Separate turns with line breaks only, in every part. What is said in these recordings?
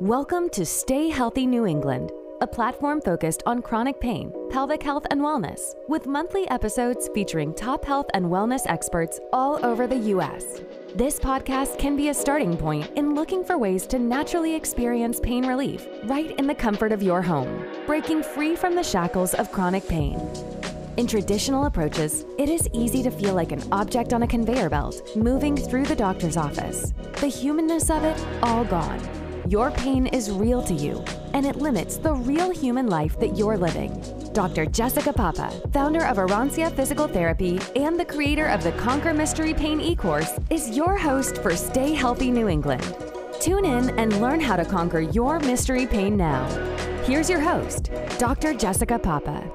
Welcome to Stay Healthy New England, a platform focused on chronic pain, pelvic health, and wellness, with monthly episodes featuring top health and wellness experts all over the U.S. This podcast can be a starting point in looking for ways to naturally experience pain relief right in the comfort of your home, breaking free from the shackles of chronic pain. In traditional approaches, it is easy to feel like an object on a conveyor belt moving through the doctor's office. The humanness of it all gone. Your pain is real to you, and it limits the real human life that you're living. Dr. Jessica Papa, founder of Arancia Physical Therapy and the creator of the Conquer Mystery Pain e-course, is your host for Stay Healthy New England. Tune in and learn how to conquer your mystery pain now. Here's your host, Dr. Jessica Papa.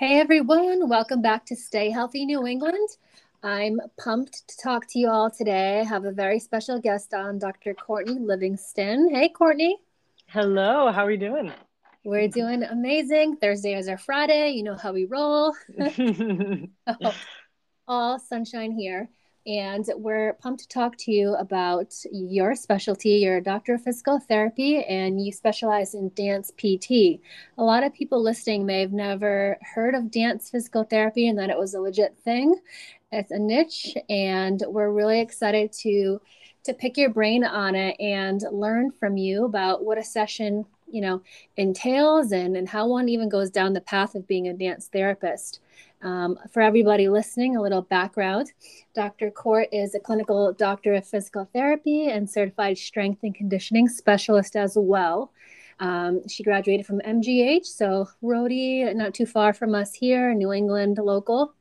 Hey everyone, welcome back to Stay Healthy New England. I'm pumped to talk to you all today. I have a very special guest on, Dr. Courtney Livingston. Hey Courtney.
Hello, how are you doing?
We're doing amazing. Thursday is our Friday. You know how we roll. Oh, all sunshine here. And we're pumped to talk to you about your specialty. You're a doctor of physical therapy and you specialize in dance PT. A lot of people listening may have never heard of dance physical therapy and that it was a legit thing. It's a niche, and we're really excited to to pick your brain on it and learn from you about what a session you know entails and, and how one even goes down the path of being a dance therapist um, for everybody listening, a little background. Dr. Court is a clinical doctor of physical therapy and certified strength and conditioning specialist as well. Um, she graduated from MGH, so Rhody, not too far from us here, New England local.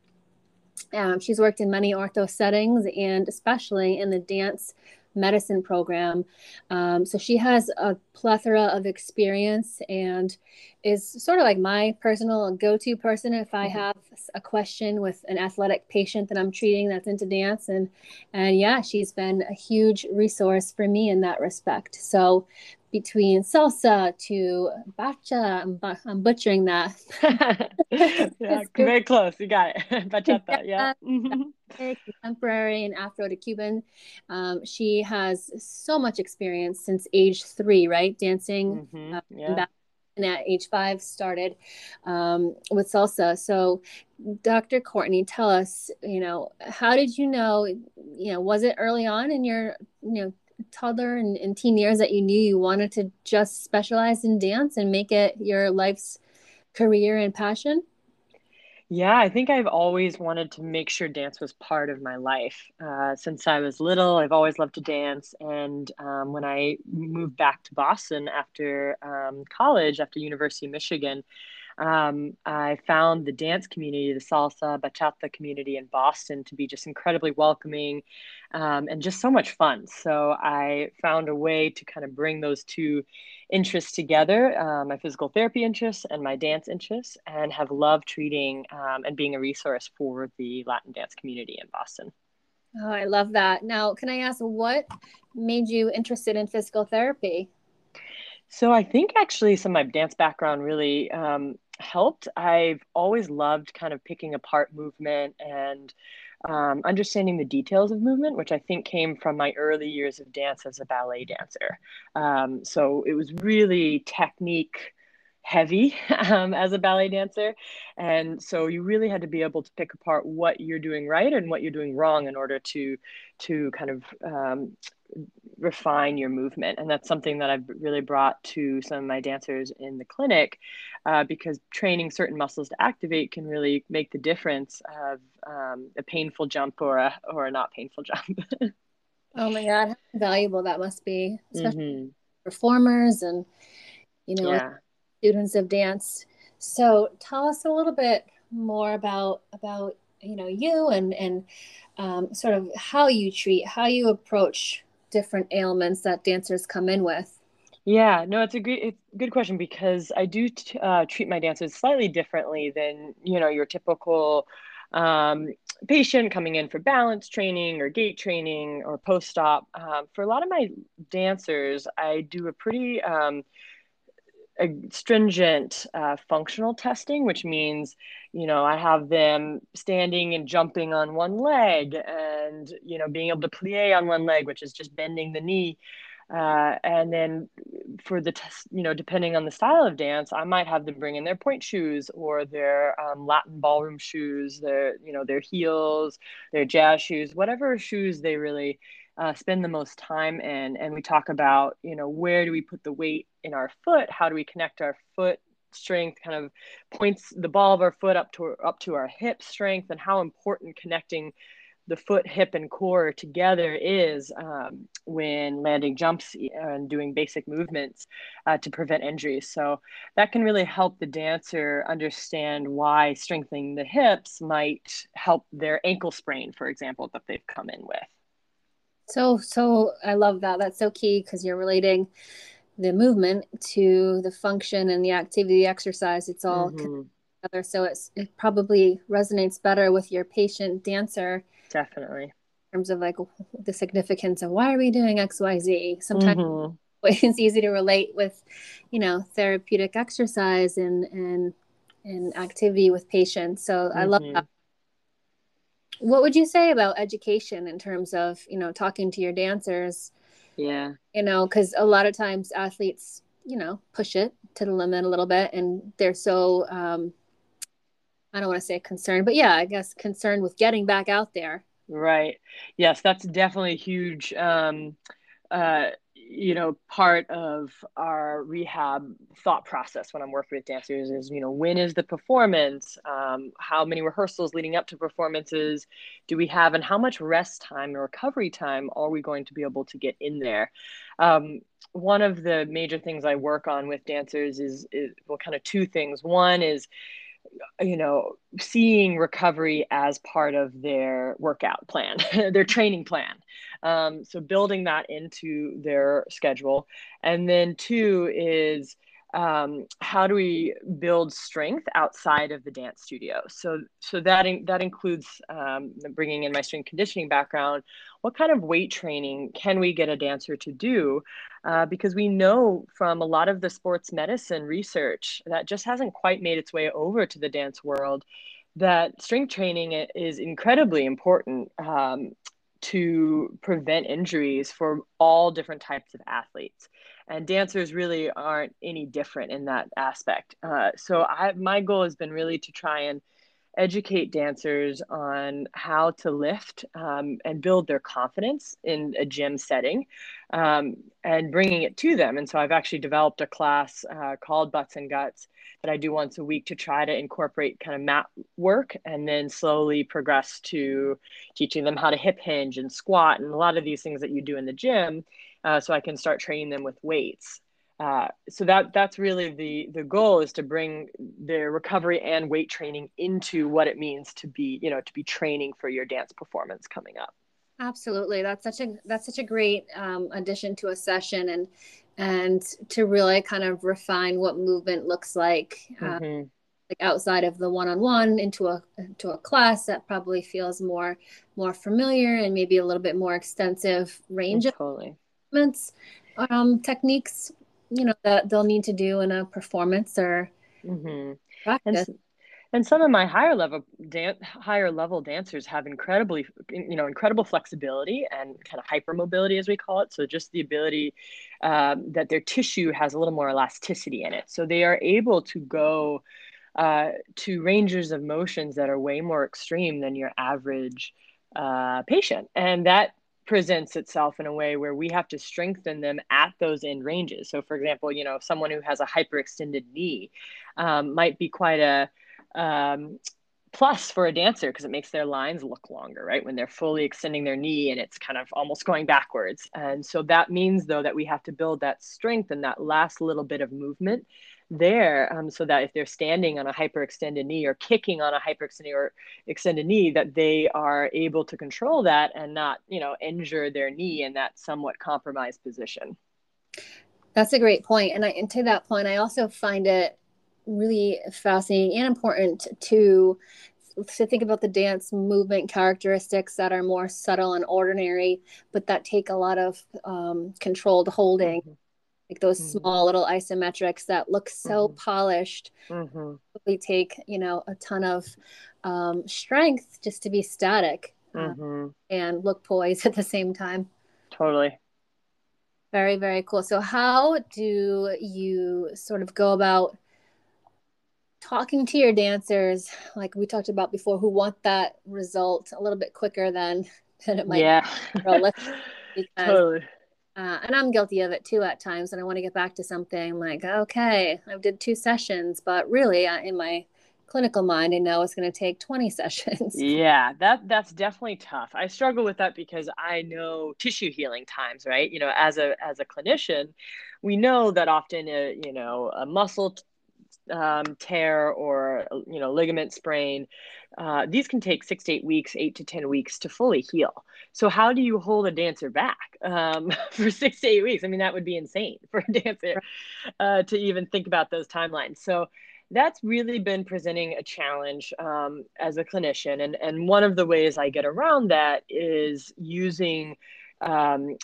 Um, she's worked in many ortho settings and especially in the dance medicine program. Um, so she has a plethora of experience and is sort of like my personal go to person if I mm-hmm. have a question with an athletic patient that I'm treating that's into dance. And, and yeah, she's been a huge resource for me in that respect. So between salsa to bacha. I'm, I'm butchering that.
yeah, very close. You got it. Bachata. Yeah.
Contemporary and Afro to Cuban. Um, she has so much experience since age three, right? Dancing. Mm-hmm. Uh, yeah. and at age five started um, with salsa. So, Dr. Courtney, tell us, you know, how did you know, you know, was it early on in your, you know, toddler and, and teen years that you knew you wanted to just specialize in dance and make it your life's career and passion?
Yeah, I think I've always wanted to make sure dance was part of my life. Uh, since I was little, I've always loved to dance. And um, when I moved back to Boston after um, college, after University of Michigan, um, I found the dance community, the salsa, bachata community in Boston to be just incredibly welcoming um, and just so much fun. So I found a way to kind of bring those two interests together uh, my physical therapy interests and my dance interests, and have loved treating um, and being a resource for the Latin dance community in Boston.
Oh, I love that. Now, can I ask what made you interested in physical therapy?
So I think actually some of my dance background really um, helped. I've always loved kind of picking apart movement and um, understanding the details of movement, which I think came from my early years of dance as a ballet dancer. Um, so it was really technique heavy um, as a ballet dancer. And so you really had to be able to pick apart what you're doing right and what you're doing wrong in order to to kind of um, refine your movement. And that's something that I've really brought to some of my dancers in the clinic uh, because training certain muscles to activate can really make the difference of um, a painful jump or a, or a not painful jump.
oh my God, how valuable that must be, especially mm-hmm. performers and, you know, yeah. students of dance. So tell us a little bit more about, about, you know, you and, and um, sort of how you treat, how you approach different ailments that dancers come in with?
Yeah, no, it's a good it's a good question because I do t- uh, treat my dancers slightly differently than you know your typical um, patient coming in for balance training or gait training or post op. Um, for a lot of my dancers, I do a pretty um, stringent uh, functional testing, which means, you know, I have them standing and jumping on one leg and, you know, being able to plie on one leg, which is just bending the knee. Uh, and then for the test, you know, depending on the style of dance, I might have them bring in their pointe shoes or their um, Latin ballroom shoes, their, you know, their heels, their jazz shoes, whatever shoes they really uh, spend the most time in. And we talk about, you know, where do we put the weight in our foot? How do we connect our foot strength kind of points the ball of our foot up to up to our hip strength and how important connecting the foot hip and core together is um, when landing jumps and doing basic movements uh, to prevent injuries so that can really help the dancer understand why strengthening the hips might help their ankle sprain for example that they've come in with
so, so I love that. That's so key because you're relating the movement to the function and the activity, the exercise. It's all mm-hmm. together. So it's, it probably resonates better with your patient dancer.
Definitely. In
terms of like the significance of why are we doing X, Y, Z? Sometimes mm-hmm. it's easy to relate with, you know, therapeutic exercise and, and, and activity with patients. So mm-hmm. I love mm-hmm. that what would you say about education in terms of you know talking to your dancers
yeah.
You know because a lot of times athletes you know push it to the limit a little bit and they're so um i don't want to say concerned but yeah i guess concerned with getting back out there.
Right. Yes that's definitely a huge um uh you know part of our rehab thought process when i'm working with dancers is you know when is the performance? Um, how many rehearsals leading up to performances do we have? And how much rest time and recovery time are we going to be able to get in there? Um, one of the major things i work on with dancers is, is well kind of two things. One is you know seeing recovery as part of their workout plan their training plan um, so building that into their schedule. And then two is um, how do we build strength outside of the dance studio? So, so that in, that includes um, bringing in my strength conditioning background. What kind of weight training can we get a dancer to do? Uh, because we know from a lot of the sports medicine research that just hasn't quite made its way over to the dance world that strength training is incredibly important um, to prevent injuries for all different types of athletes and dancers really aren't any different in that aspect uh, so I, my goal has been really to try and educate dancers on how to lift um, and build their confidence in a gym setting um, and bringing it to them. And so I've actually developed a class uh, called Butts and Guts that I do once a week to try to incorporate kind of mat work and then slowly progress to teaching them how to hip hinge and squat and a lot of these things that you do in the gym. Uh, so I can start training them with weights. Uh, so that that's really the the goal is to bring the recovery and weight training into what it means to be you know to be training for your dance performance coming up
absolutely that's such a that's such a great um, addition to a session and and to really kind of refine what movement looks like uh, mm-hmm. like outside of the one-on-one into a into a class that probably feels more more familiar and maybe a little bit more extensive range
totally.
of movements um, techniques you know that they'll need to do in a performance or
mm-hmm. practice. And, and some of my higher level dan- higher level dancers have incredibly you know incredible flexibility and kind of hypermobility as we call it so just the ability um, that their tissue has a little more elasticity in it so they are able to go uh, to ranges of motions that are way more extreme than your average uh, patient and that presents itself in a way where we have to strengthen them at those end ranges. So, for example, you know, someone who has a hyperextended knee um, might be quite a um, plus for a dancer because it makes their lines look longer, right? When they're fully extending their knee and it's kind of almost going backwards. And so that means, though, that we have to build that strength and that last little bit of movement there um, so that if they're standing on a hyperextended knee or kicking on a hyperextended or extended knee that they are able to control that and not you know injure their knee in that somewhat compromised position.
That's a great point and, I, and to that point i also find it really fascinating and important to to think about the dance movement characteristics that are more subtle and ordinary but that take a lot of um, controlled holding. Mm-hmm like those mm-hmm. small little isometrics that look so mm-hmm. polished.
Mm-hmm.
We take, you know, a ton of um, strength just to be static uh, and look poised at the same time.
Totally.
Very, very cool. So, how do you sort of go about talking to your dancers, like we talked about before, who want that result a little bit quicker than, than it might
yeah.
because,
totally.
Uh, and I'm guilty of it too at times. And I want to get back to something like, okay, I did two sessions, but really, uh, in my clinical mind, I know it's going to take 20 sessions.
Yeah, that that's definitely tough. I struggle with that because I know tissue healing times, right? You know, as a as a clinician, we know that often a, you know, a muscle um, tear or you know ligament sprain uh, these can take six to eight weeks eight to ten weeks to fully heal. So how do you hold a dancer back um, for six to eight weeks? I mean that would be insane for a dancer uh, to even think about those timelines. So that's really been presenting a challenge um, as a clinician. And, and one of the ways I get around that is using um,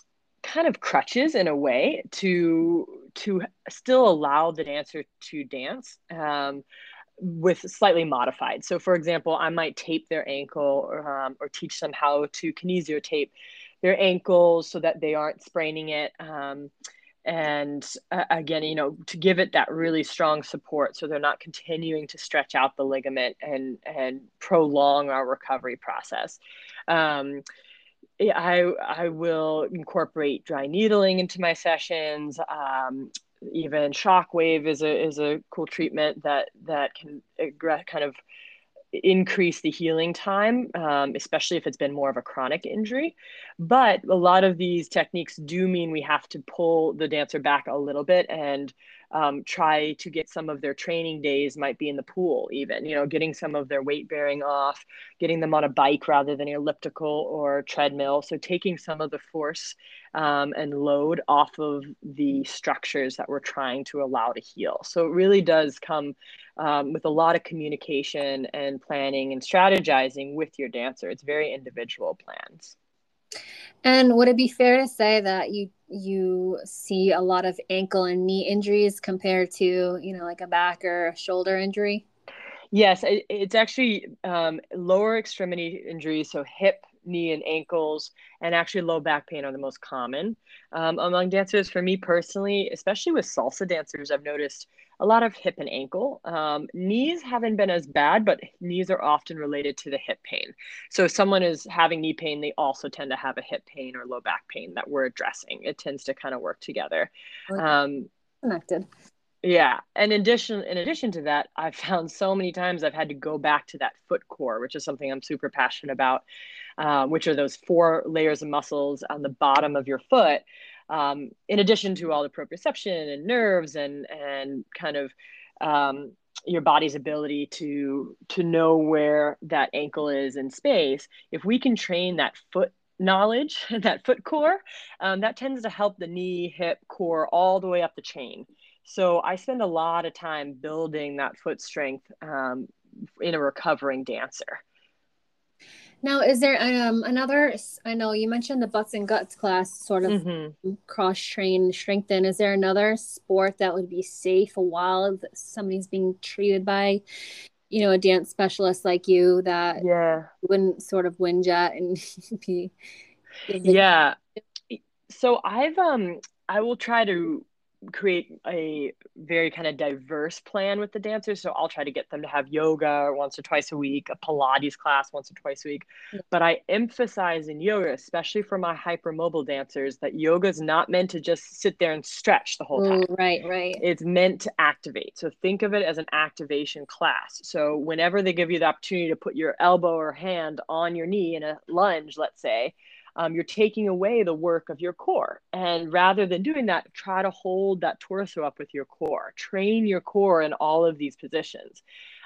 kind of crutches in a way to to still allow the dancer to dance um, with slightly modified. So, for example, I might tape their ankle or, um, or teach them how to kinesio tape their ankles so that they aren't spraining it. Um, and uh, again you know to give it that really strong support so they're not continuing to stretch out the ligament and and prolong our recovery process um, I I will incorporate dry needling into my sessions. Um, even shockwave is a is a cool treatment that that can kind of increase the healing time, um, especially if it's been more of a chronic injury. But a lot of these techniques do mean we have to pull the dancer back a little bit and um, try to get some of their training days might be in the pool even you know getting some of their weight bearing off getting them on a bike rather than an elliptical or treadmill. So taking some of the force um, and load off of the structures that we're trying to allow to heal. So it really does come um, with a lot of communication and planning and strategizing with your dancer. It's very individual plans
and would it be fair to say that you you see a lot of ankle and knee injuries compared to you know like a back or a shoulder injury?
Yes, it's actually um, lower extremity injuries, so hip, knee, and ankles, and actually low back pain are the most common um, among dancers. For me personally, especially with salsa dancers, I've noticed a lot of hip and ankle. Um, knees haven't been as bad, but knees are often related to the hip pain. So if someone is having knee pain, they also tend to have a hip pain or low back pain that we're addressing. It tends to kind of work together. Um,
Connected.
Yeah, and in addition, in addition to that, I've found so many times I've had to go back to that foot core, which is something I'm super passionate about, uh, which are those four layers of muscles on the bottom of your foot um, in addition to all the proprioception and nerves and and kind of um, your body's ability to to know where that ankle is in space if we can train that foot knowledge that foot core um, that tends to help the knee hip core all the way up the chain. So i spend a lot of time building that foot strength um, in a recovering dancer
now, is there um, another? I know you mentioned the butts and guts class, sort of mm-hmm. cross train, strengthen. Is there another sport that would be safe while somebody's being treated by, you know, a dance specialist like you that
yeah
wouldn't sort of whinge at and be?
Yeah. So I've um I will try to create a very kind of diverse plan with the dancers. So I'll try to get them to have yoga once or twice a week, a Pilates class once or twice a week. Yeah. But I emphasize in yoga, especially for my hypermobile dancers, that yoga is not meant to just sit there and stretch the whole time.
Ooh, right, right.
It's meant to activate. So think of it as an activation class. So whenever they give you the opportunity to put your elbow or hand on your knee in a lunge, let's say, um, you're taking away the work of your core. And rather than doing that, try to hold that torso up with your core. Train your core in all of these positions.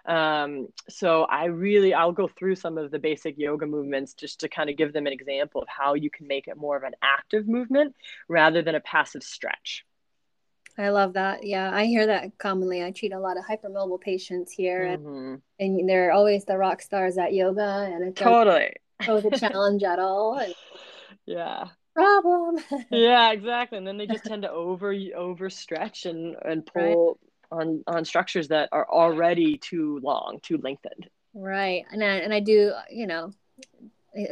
Um, so I really, I'll go through some of the basic yoga movements just to kind of give them an example of how you can make it more of an active movement rather than a passive stretch.
I love that. Yeah, I hear that commonly. I treat a lot of hypermobile patients here, mm-hmm. and, and they're always the rock stars at yoga, and
it's totally Oh,
pose a challenge at all. And
yeah.
problem.
yeah, exactly. And then they just tend to over overstretch and and pull right. on on structures that are already too long, too lengthened.
Right. And I, and I do, you know,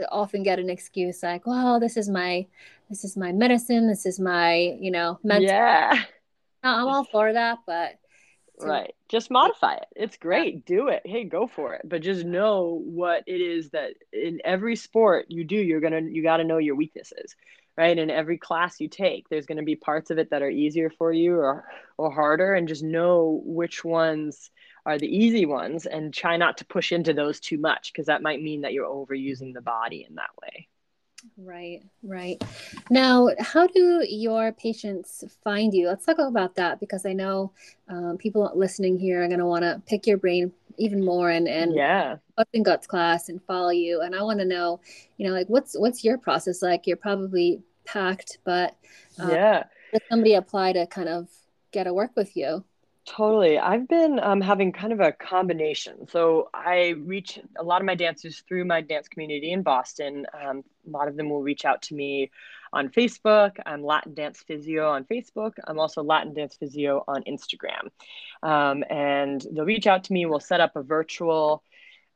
often get an excuse like, "Well, this is my this is my medicine. This is my, you know,
mental." Yeah.
I'm all for that, but
right. Just modify it. It's great. Do it. Hey go for it. But just know what it is that in every sport you do you're gonna you got to know your weaknesses right? In every class you take there's going to be parts of it that are easier for you or or harder. And just know which ones are the easy ones and try not to push into those too much because that might mean that you're overusing the body in that way
Right, right. Now, how do your patients find you? Let's talk about that because I know um, people listening here are going to want to pick your brain even more and and
yeah,
Butts and Guts class and follow you. And I want to know, you know, like what's what's your process like? You're probably packed, but
um, yeah,
does somebody apply to kind of get to work with you?
Totally. I've been um, having kind of a combination. So I reach a lot of my dancers through my dance community in Boston. Um, a lot of them will reach out to me on Facebook. I'm Latin Dance Physio on Facebook. I'm also Latin Dance Physio on Instagram. Um, and they'll reach out to me. We'll set up a virtual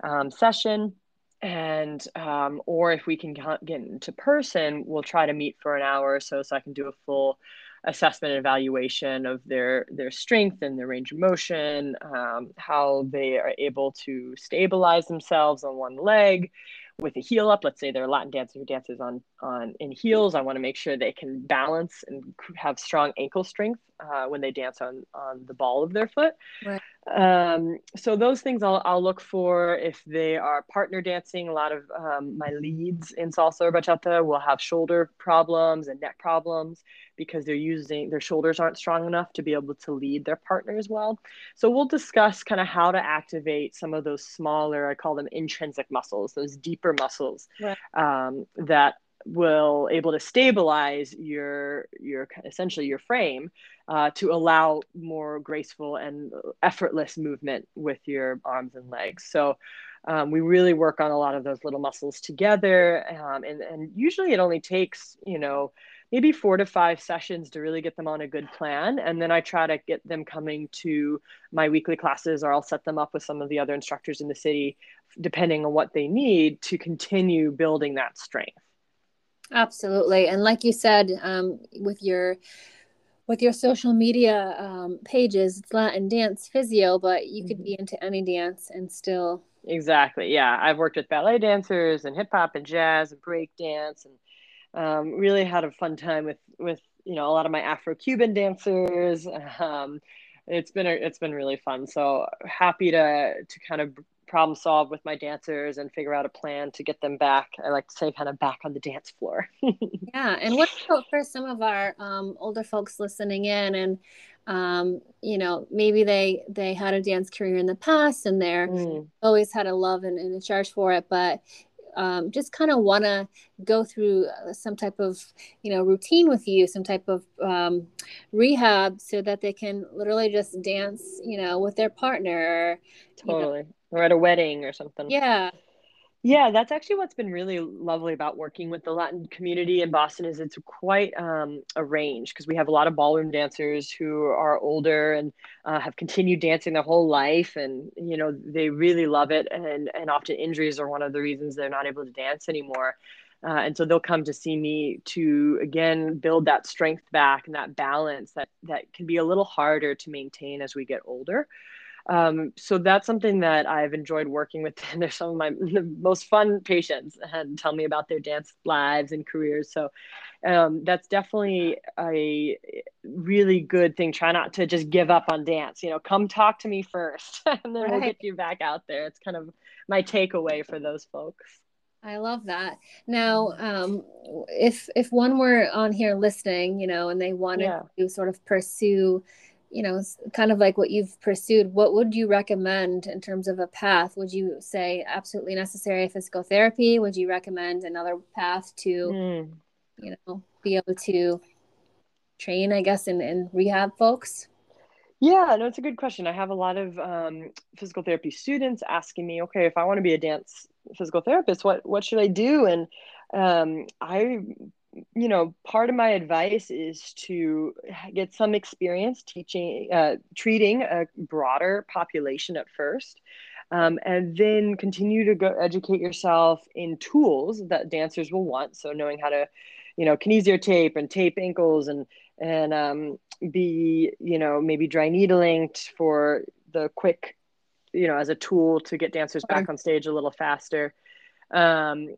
um, session. And, um, or if we can get into person, we'll try to meet for an hour or so so I can do a full assessment and evaluation of their their strength and their range of motion, um, how they are able to stabilize themselves on one leg with a heel up. Let's say they're a Latin dancer who dances on on in heels. I want to make sure they can balance and have strong ankle strength uh, when they dance on on the ball of their foot. Right. Um, so those things I'll, I'll look for if they are partner dancing. A lot of um, my leads in salsa or bachata will have shoulder problems and neck problems because they're using their shoulders aren't strong enough to be able to lead their partner as well. So we'll discuss kind of how to activate some of those smaller, I call them intrinsic muscles, those deeper muscles right. um, that will able to stabilize your your essentially your frame uh, to allow more graceful and effortless movement with your arms and legs. So um, we really work on a lot of those little muscles together, um, and and usually it only takes you know maybe four to five sessions to really get them on a good plan. And then I try to get them coming to my weekly classes, or I'll set them up with some of the other instructors in the city, depending on what they need to continue building that strength.
Absolutely. And like you said, um, with your with your social media um, pages, it's Latin dance physio, but you could mm-hmm. be into any dance and still.
Exactly. Yeah. I've worked with ballet dancers and hip hop and jazz and break dance and um, really had a fun time with with you know a lot of my Afro Cuban dancers. Um, it's been a, it's been really fun. So happy to to kind of problem solve with my dancers and figure out a plan to get them back. I like to say kind of back on the dance floor.
yeah, and what about for some of our um, older folks listening in and um, you know maybe they they had a dance career in the past and they're mm. always had a love and, and a charge for it but um, just kind of want to go through uh, some type of you know routine with you some type of um, rehab so that they can literally just dance you know with their partner
totally you know. Or at a wedding or something
yeah
yeah, that's actually what's been really lovely about working with the Latin community in Boston is it's quite um, a range because we have a lot of ballroom dancers who are older and uh, have continued dancing their whole life, and you know they really love it, and and often injuries are one of the reasons they're not able to dance anymore. Uh, and so they'll come to see me to again build that strength back and that balance that that can be a little harder to maintain as we get older. Um, so that's something that I've enjoyed working with. And they're some of my most fun patients and tell me about their dance lives and careers. So um, that's definitely a really good thing. Try not to just give up on dance. You know, come talk to me first, and then right. we'll get you back out there. It's kind of my takeaway for those folks.
I love that. Now, um, if if one were on here listening, you know, and they wanted yeah. to sort of pursue you know kind of like what you've pursued what would you recommend in terms of a path? Would you say absolutely necessary physical therapy? Would you recommend another path to mm. you know be able to train i guess in, in rehab folks?
Yeah no it's a good question. I have a lot of um, physical therapy students asking me okay if i want to be a dance physical therapist what what should i do? And um, i you know, part of my advice is to get some experience teaching, uh, treating a broader population at first. Um, and then continue to go educate yourself in tools that dancers will want. So knowing how to, you know, kinesio tape and tape ankles and and um, be, you know, maybe dry needling for the quick, you know, as a tool to get dancers back on stage a little faster. Um,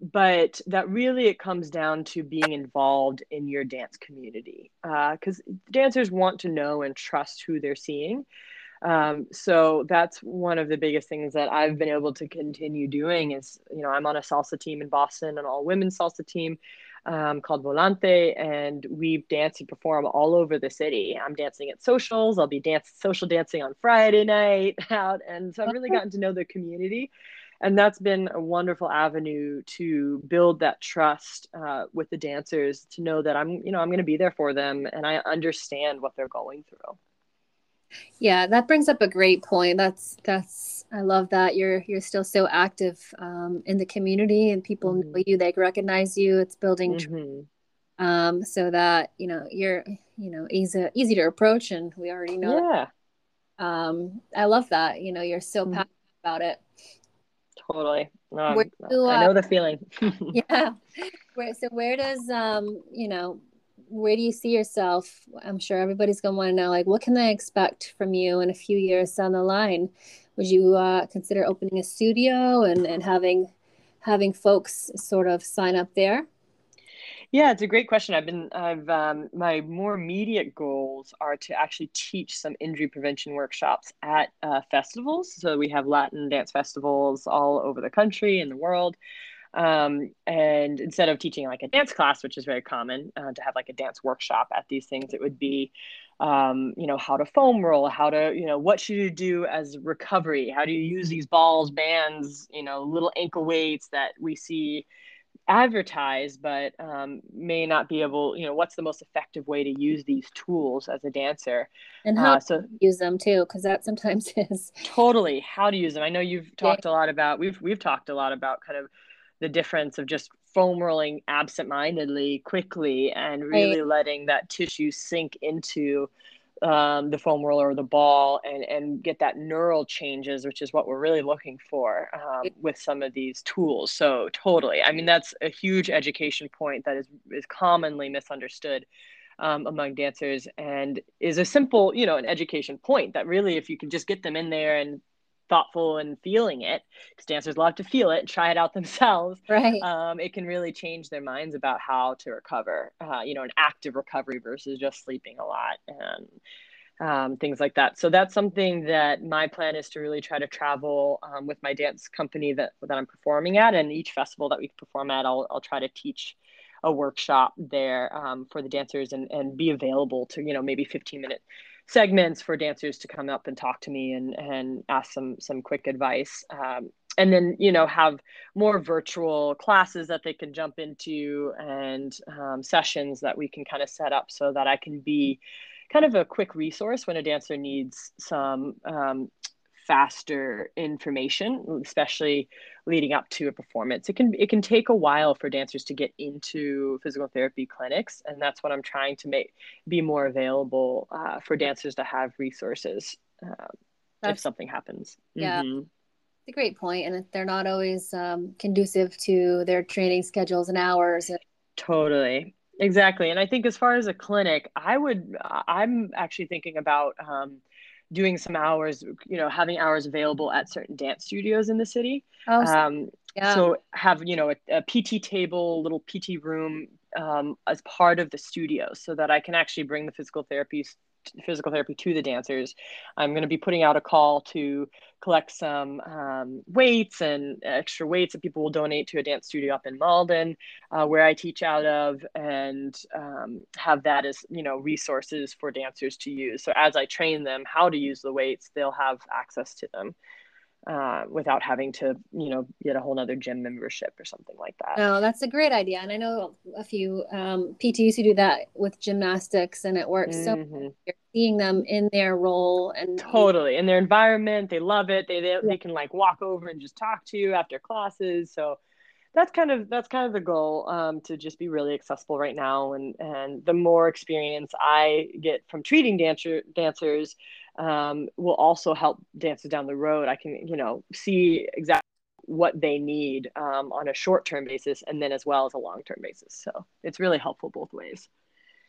but that really it comes down to being involved in your dance community because uh, dancers want to know and trust who they're seeing. Um, so that's one of the biggest things that i've been able to continue doing is you know i'm on a salsa team in boston an all women's salsa team um, called volante and we dance and perform all over the city. I'm dancing at socials. I'll be dance social dancing on friday night out and so i've really gotten to know the community and that's been a wonderful avenue to build that trust uh, with the dancers to know that i'm you know i'm going to be there for them and i understand what they're going through
yeah that brings up a great point that's that's i love that you're you're still so active um, in the community and people mm-hmm. know you they recognize you it's building mm-hmm. um, so that you know you're you know easy easy to approach and we already know
yeah
um, i love that you know you're so mm-hmm. passionate about it
totally. No, do, uh, I know the feeling.
yeah. Where, so where does um you know where do you see yourself? I'm sure everybody's gonna want to know like what can they expect from you in a few years down the line? Would you uh, consider opening a studio and and having having folks sort of sign up there?
Yeah, it's a great question. I've been, I've, um, my more immediate goals are to actually teach some injury prevention workshops at uh, festivals. So we have Latin dance festivals all over the country and the world. Um, and instead of teaching like a dance class, which is very common uh, to have like a dance workshop at these things, it would be, um, you know, how to foam roll, how to, you know, what should you do as recovery? How do you use these balls, bands, you know, little ankle weights that we see advertise but um, may not be able you know what's the most effective way to use these tools as a dancer
and how uh, so use them too because that sometimes is
totally how to use them i know you've talked yeah. a lot about we've we've talked a lot about kind of the difference of just foam rolling absentmindedly quickly and really right. letting that tissue sink into um, the foam roller or the ball and, and get that neural changes, which is what we're really looking for um, with some of these tools. So totally. I mean, that's a huge education point that is, is commonly misunderstood um, among dancers and is a simple, you know, an education point that really, if you can just get them in there and thoughtful and feeling it because dancers love to feel it and try it out themselves
right.
um, it can really change their minds about how to recover uh, you know an active recovery versus just sleeping a lot and um, things like that. So that's something that my plan is to really try to travel um, with my dance company that, that i'm performing at and each festival that we perform at i'll, I'll try to teach a workshop there um, for the dancers and, and be available to you know maybe 15 minute segments for dancers to come up and talk to me and and ask some some quick advice. Um, and then you know have more virtual classes that they can jump into and um, sessions that we can kind of set up so that i can be kind of a quick resource when a dancer needs some um, faster information, especially leading up to a performance. It can it can take a while for dancers to get into physical therapy clinics, and that's what I'm trying to make be more available uh, for dancers to have resources uh, if something happens.
Yeah. Mm-hmm. It's a great point, and they're not always um, conducive to their training schedules and hours.
Totally, exactly. And I think as far as a clinic, I would, I'm actually thinking about um, doing some hours, you know, having hours available at certain dance studios in the city. Oh, um, yeah. So have, you know, a, a PT table, little PT room um, as part of the studio so that I can actually bring the physical therapy physical therapy to the dancers. I'm going to be putting out a call to collect some um, weights and extra weights that people will donate to a dance studio up in Malden, uh, where I teach out of, and um, have that as you know resources for dancers to use. So as I train them how to use the weights, they'll have access to them uh, without having to, you know, get a whole nother gym membership or something like that.
Oh, that's a great idea. And I know a few um, PTs who do that with gymnastics and it works. Mm-hmm. So you're seeing them in their role and
totally in their environment. They love it. They, they, yeah. they can like walk over and just talk to you after classes. So that's kind of that's kind of the goal um, to just be really accessible right now and and the more experience i get from treating dancer dancers um, will also help dancers down the road. I can you know see exactly what they need um, on a short-term basis and then as well as a long-term basis. So it's really helpful both ways.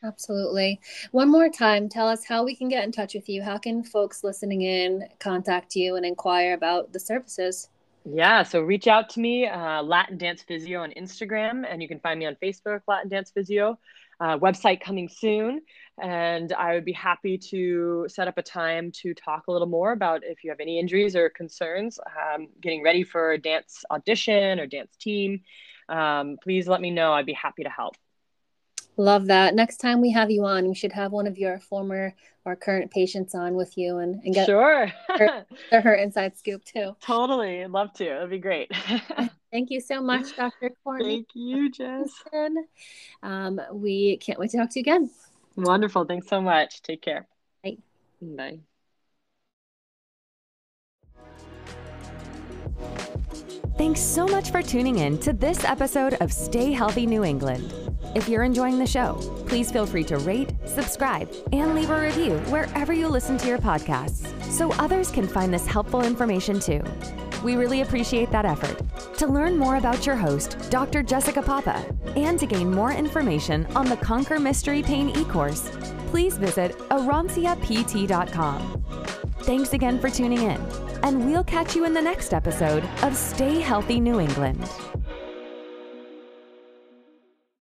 Absolutely. One more time tell us how we can get in touch with you. How can folks listening in contact you and inquire about the services
yeah, so reach out to me, uh, Latin Dance Physio on Instagram, and you can find me on Facebook, Latin Dance Physio. Uh, website coming soon, and I would be happy to set up a time to talk a little more about if you have any injuries or concerns, um, getting ready for a dance audition or dance team. Um, please let me know. I'd be happy to help.
Love that. Next time we have you on, we should have one of your former or current patients on with you and, and get
sure
her, her inside scoop too.
Totally. I'd love to. It'd be great.
Thank you so much, Dr. Courtney.
Thank you, Jess.
Um, we can't wait to talk to you again.
Wonderful. Thanks so much. Take care.
Bye.
Bye.
Thanks so much for tuning in to this episode of Stay Healthy New England. If you're enjoying the show, please feel free to rate, subscribe, and leave a review wherever you listen to your podcasts so others can find this helpful information too. We really appreciate that effort. To learn more about your host, Dr. Jessica Papa, and to gain more information on the Conquer Mystery Pain e-course, please visit aranciapt.com. Thanks again for tuning in, and we'll catch you in the next episode of Stay Healthy New England.